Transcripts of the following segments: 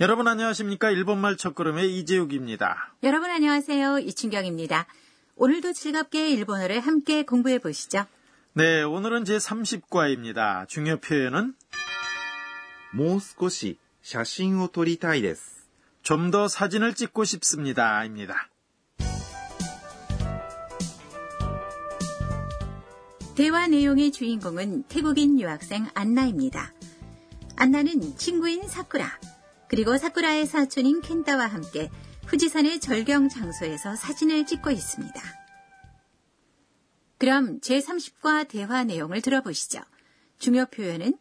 여러분 안녕하십니까? 일본말 첫걸음의 이재욱입니다. 여러분 안녕하세요. 이춘경입니다. 오늘도 즐겁게 일본어를 함께 공부해 보시죠. 네, 오늘은 제 30과입니다. 중요 표현은 もう少し写真を撮りたいです。 좀 더 사진을 찍고 싶습니다. 입니다. 대화 내용의 주인공은 태국인 유학생 안나입니다. 안나는 친구인 사쿠라, 그리고 사쿠라의 사촌인 켄타와 함께 후지산의 절경 장소에서 사진을 찍고 있습니다. 그럼 제30과 대화 내용을 들어보시죠. 중요 표현은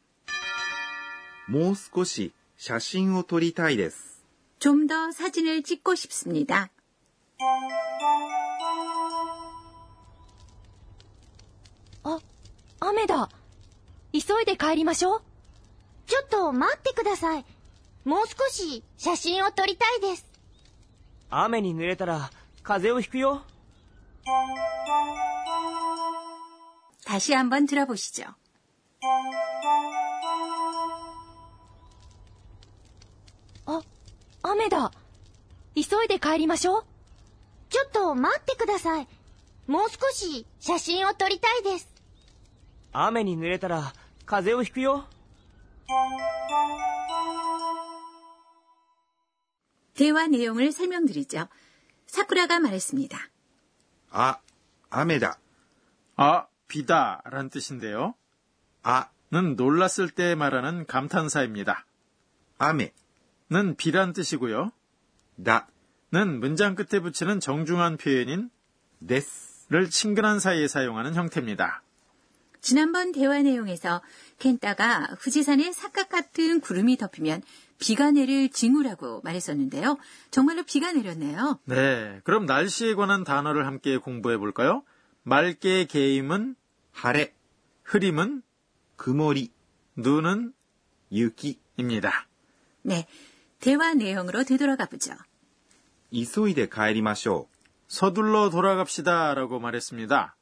もう少し写真を撮りたいです。 좀 더 사진을 찍고 싶습니다. あ、雨だ。急いで帰りましょう。ちょっと待ってください。 もう少し写真を撮りたいです。雨に濡れたら風邪をひくよ。 다시 한번 들어보시죠. あ、雨だ。急いで帰りましょう。ちょっと待ってください。もう少し写真を撮りたいです。雨に濡れたら風邪をひくよ。 대화 내용을 설명드리죠. 사쿠라가 말했습니다. 아, 아메다. 아, 비다 라는 뜻인데요. 아는 놀랐을 때 말하는 감탄사입니다. 아메는 비란 뜻이고요. 나는 문장 끝에 붙이는 정중한 표현인 데스를 친근한 사이에 사용하는 형태입니다. 지난번 대화 내용에서 켄타가 후지산에 사각 같은 구름이 덮이면 비가 내릴 징후라고 말했었는데요. 정말로 비가 내렸네요. 네. 그럼 날씨에 관한 단어를 함께 공부해 볼까요? 맑게 개임은 하래, 흐림은 그머리, 눈은 유기입니다. 네. 대화 내용으로 되돌아가 보죠. 이소이데 가에리마쇼. 서둘러 돌아갑시다 라고 말했습니다.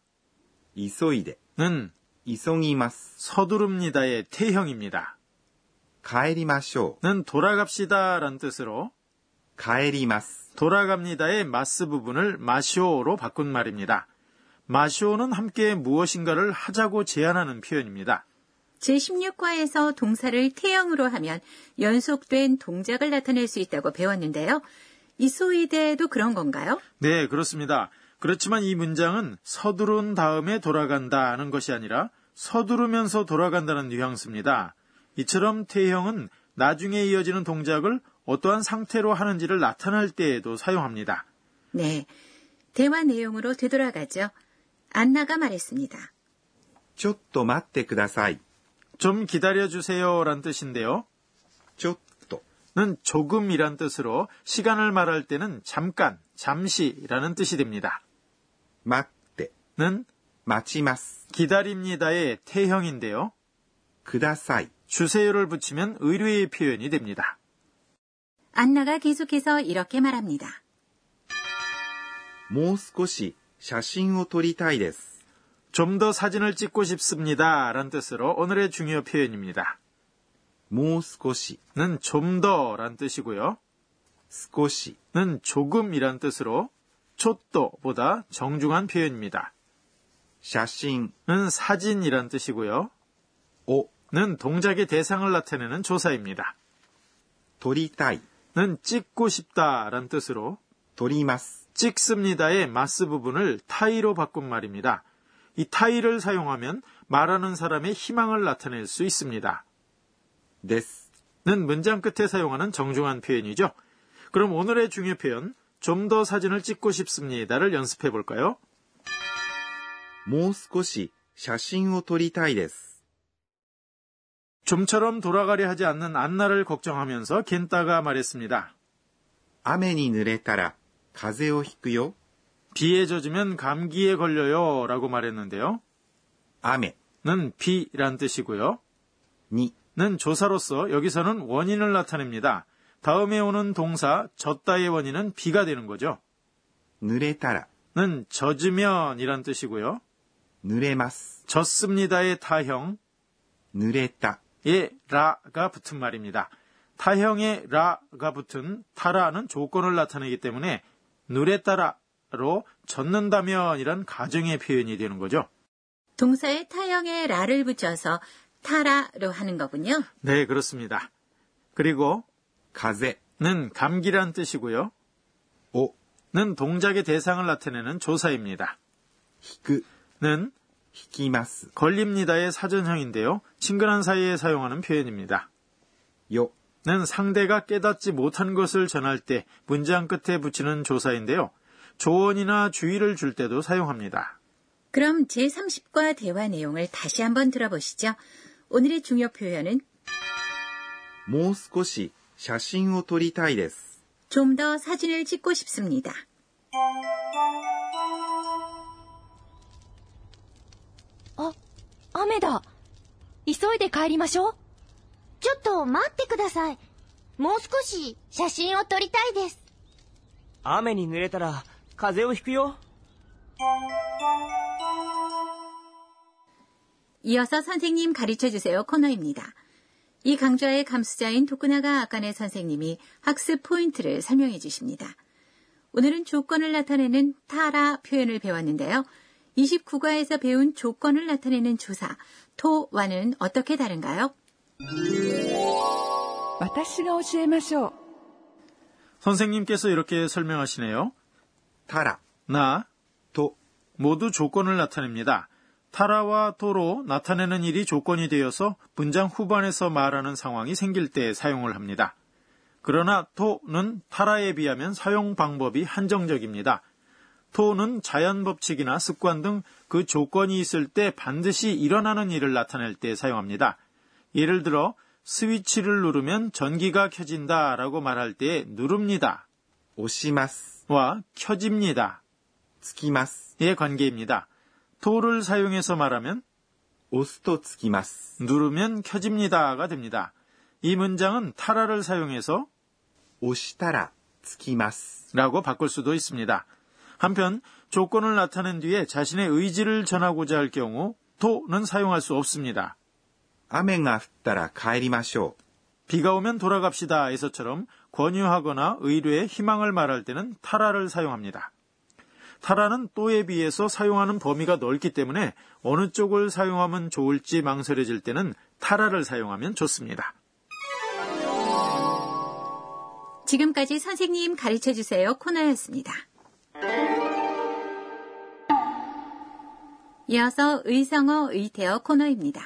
이소이데는 이송이마스 서두릅니다의 태형입니다. 가에리마쇼는 돌아갑시다라는 뜻으로 가에리마스 돌아갑니다의 마스 부분을 마쇼로 바꾼 말입니다. 마쇼는 함께 무엇인가를 하자고 제안하는 표현입니다. 제16과에서 동사를 태형으로 하면 연속된 동작을 나타낼 수 있다고 배웠는데요. 이소이데도 그런 건가요? 네, 그렇습니다. 그렇지만 이 문장은 서두른 다음에 돌아간다는 것이 아니라 서두르면서 돌아간다는 뉘앙스입니다. 이처럼 태형은 나중에 이어지는 동작을 어떠한 상태로 하는지를 나타낼 때에도 사용합니다. 네. 대화 내용으로 되돌아가죠. 안나가 말했습니다. ちょっと待ってください。 좀 기다려주세요 란 뜻인데요. ちょっと、 는 조금이란 뜻으로 시간을 말할 때는 잠깐, 잠시라는 뜻이 됩니다. 待って、 는 待ちます。 기다립니다의 태형인데요. ください。 주세요를 붙이면 의뢰의 표현이 됩니다. 안나가 계속해서 이렇게 말합니다. もう少し写真を撮りたいです。 좀 더 사진을 찍고 싶습니다. 란 뜻으로 오늘의 중요 표현입니다. もう少し、 는 좀 더 란 뜻이고요. 少し、 는 조금이란 뜻으로 초또보다 정중한 표현입니다. 写真 는 사진이란 뜻이고요. を 는 동작의 대상을 나타내는 조사입니다. 撮りたい、 는 찍고 싶다란 뜻으로 撮ります。 찍습니다의 마스 부분을 타이로 바꾼 말입니다. 이 타이를 사용하면 말하는 사람의 희망을 나타낼 수 있습니다. です。 는 문장 끝에 사용하는 정중한 표현이죠. 그럼 오늘의 중요 표현, 좀 더 사진을 찍고 싶습니다를 연습해 볼까요? もう少し写真を撮りたいです。 좀처럼 돌아가려 하지 않는 안나를 걱정하면서 겐따가 말했습니다. 아멘이 늘했따라 가세오 히크요. 비에 젖으면 감기에 걸려요 라고 말했는데요. 아멘은 비란 뜻이고요. 니는 조사로서 여기서는 원인을 나타냅니다. 다음에 오는 동사 젖다의 원인은 비가 되는 거죠. 늘에따라는 젖으면이란 뜻이고요. 늘에마스 젖습니다의 타형 늘에따 에 라가 붙은 말입니다. 타형에 라가 붙은 타라는 조건을 나타내기 때문에 눈에 따라로 젖는다면 이런 가정의 표현이 되는 거죠. 동사의 타형에 라를 붙여서 타라로 하는 거군요. 네, 그렇습니다. 그리고 가세는 감기란 뜻이고요. 오는 동작의 대상을 나타내는 조사입니다. 히그는 引きます。 걸립니다의 사전형인데요. 친근한 사이에 사용하는 표현입니다. よ、 는 상대가 깨닫지 못한 것을 전할 때 문장 끝에 붙이는 조사인데요. 조언이나 주의를 줄 때도 사용합니다. 그럼 제30과 대화 내용을 다시 한번 들어보시죠. 오늘의 중요 표현은 もう少し写真を撮りたいです。 좀 더 사진을 찍고 싶습니다. 雨だ。急いで帰りましょう。ちょっと待ってください。もう少し写真を撮りたいです。雨に濡れたら風邪をひくよ。 이어서 선생님 가르쳐 주세요 코너입니다. 이 강좌의 감수자인 도쿠나가 아까네 선생님이 학습 포인트를 설명해 주십니다. 오늘은 조건을 나타내는 타라 표현을 배웠는데요. 29과에서 배운 조건을 나타내는 조사, と와는 어떻게 다른가요? 선생님께서 이렇게 설명하시네요. たら, 나, 도 모두 조건을 나타냅니다. 타라와 도로 나타내는 일이 조건이 되어서 문장 후반에서 말하는 상황이 생길 때 사용을 합니다. 그러나 도는 타라에 비하면 사용 방법이 한정적입니다. 토는 자연 법칙이나 습관 등 그 조건이 있을 때 반드시 일어나는 일을 나타낼 때 사용합니다. 예를 들어 스위치를 누르면 전기가 켜진다 라고 말할 때 누릅니다. 오시마스 와 켜집니다. 스키마스의 예, 관계입니다. 토를 사용해서 말하면 오스토 스키마스 누르면 켜집니다가 됩니다. 이 문장은 타라를 사용해서 오시타라 스키마스 라고 바꿀 수도 있습니다. 한편 조건을 나타낸 뒤에 자신의 의지를 전하고자 할 경우 도는 사용할 수 없습니다. 비가 오면 돌아갑시다 에서처럼 권유하거나 의뢰에 희망을 말할 때는 타라를 사용합니다. 타라는 또에 비해서 사용하는 범위가 넓기 때문에 어느 쪽을 사용하면 좋을지 망설여질 때는 타라를 사용하면 좋습니다. 지금까지 선생님 가르쳐 주세요 코너였습니다. 이어서 의성어 의태어 코너입니다.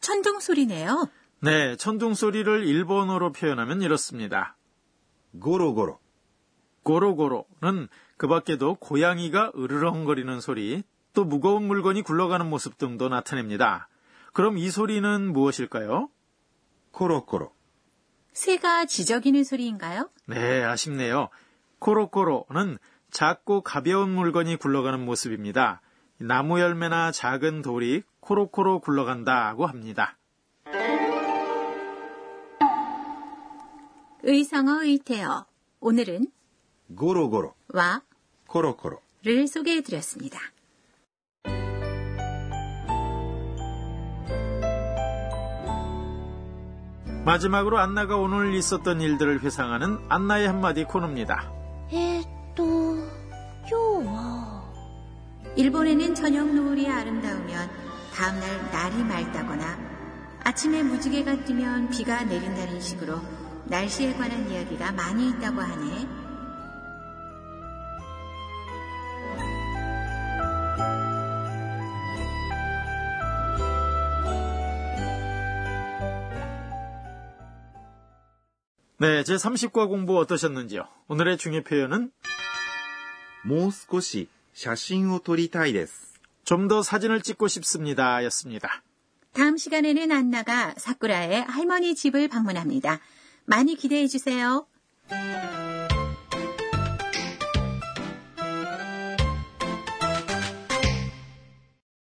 천둥 소리네요. 네, 천둥 소리를 일본어로 표현하면 이렇습니다. 고로고로. 고로고로는 그 밖에도 고양이가 으르렁거리는 소리, 또 무거운 물건이 굴러가는 모습 등도 나타냅니다. 그럼 이 소리는 무엇일까요? 코로코로. 새가 지저귀는 소리인가요? 네, 아쉽네요. 코로코로는 작고 가벼운 물건이 굴러가는 모습입니다. 나무 열매나 작은 돌이 코로코로 굴러간다고 합니다. 의성어 의태어 오늘은 고로고로와 코로코로를 소개해드렸습니다. 마지막으로 안나가 오늘 있었던 일들을 회상하는 안나의 한마디 코너입니다. 에또 요워. 뭐. 일본에는 저녁 노을이 아름다우면 다음날 날이 맑다거나 아침에 무지개가 뜨면 비가 내린다는 식으로 날씨에 관한 이야기가 많이 있다고 하네. 네, 제 30과 공부 어떠셨는지요? 오늘의 중요 표현은 もう少し写真を撮りたいです。 좀 더 사진을 찍고 싶습니다. 였습니다. 다음 시간에는 안나가 사쿠라의 할머니 집을 방문합니다. 많이 기대해 주세요.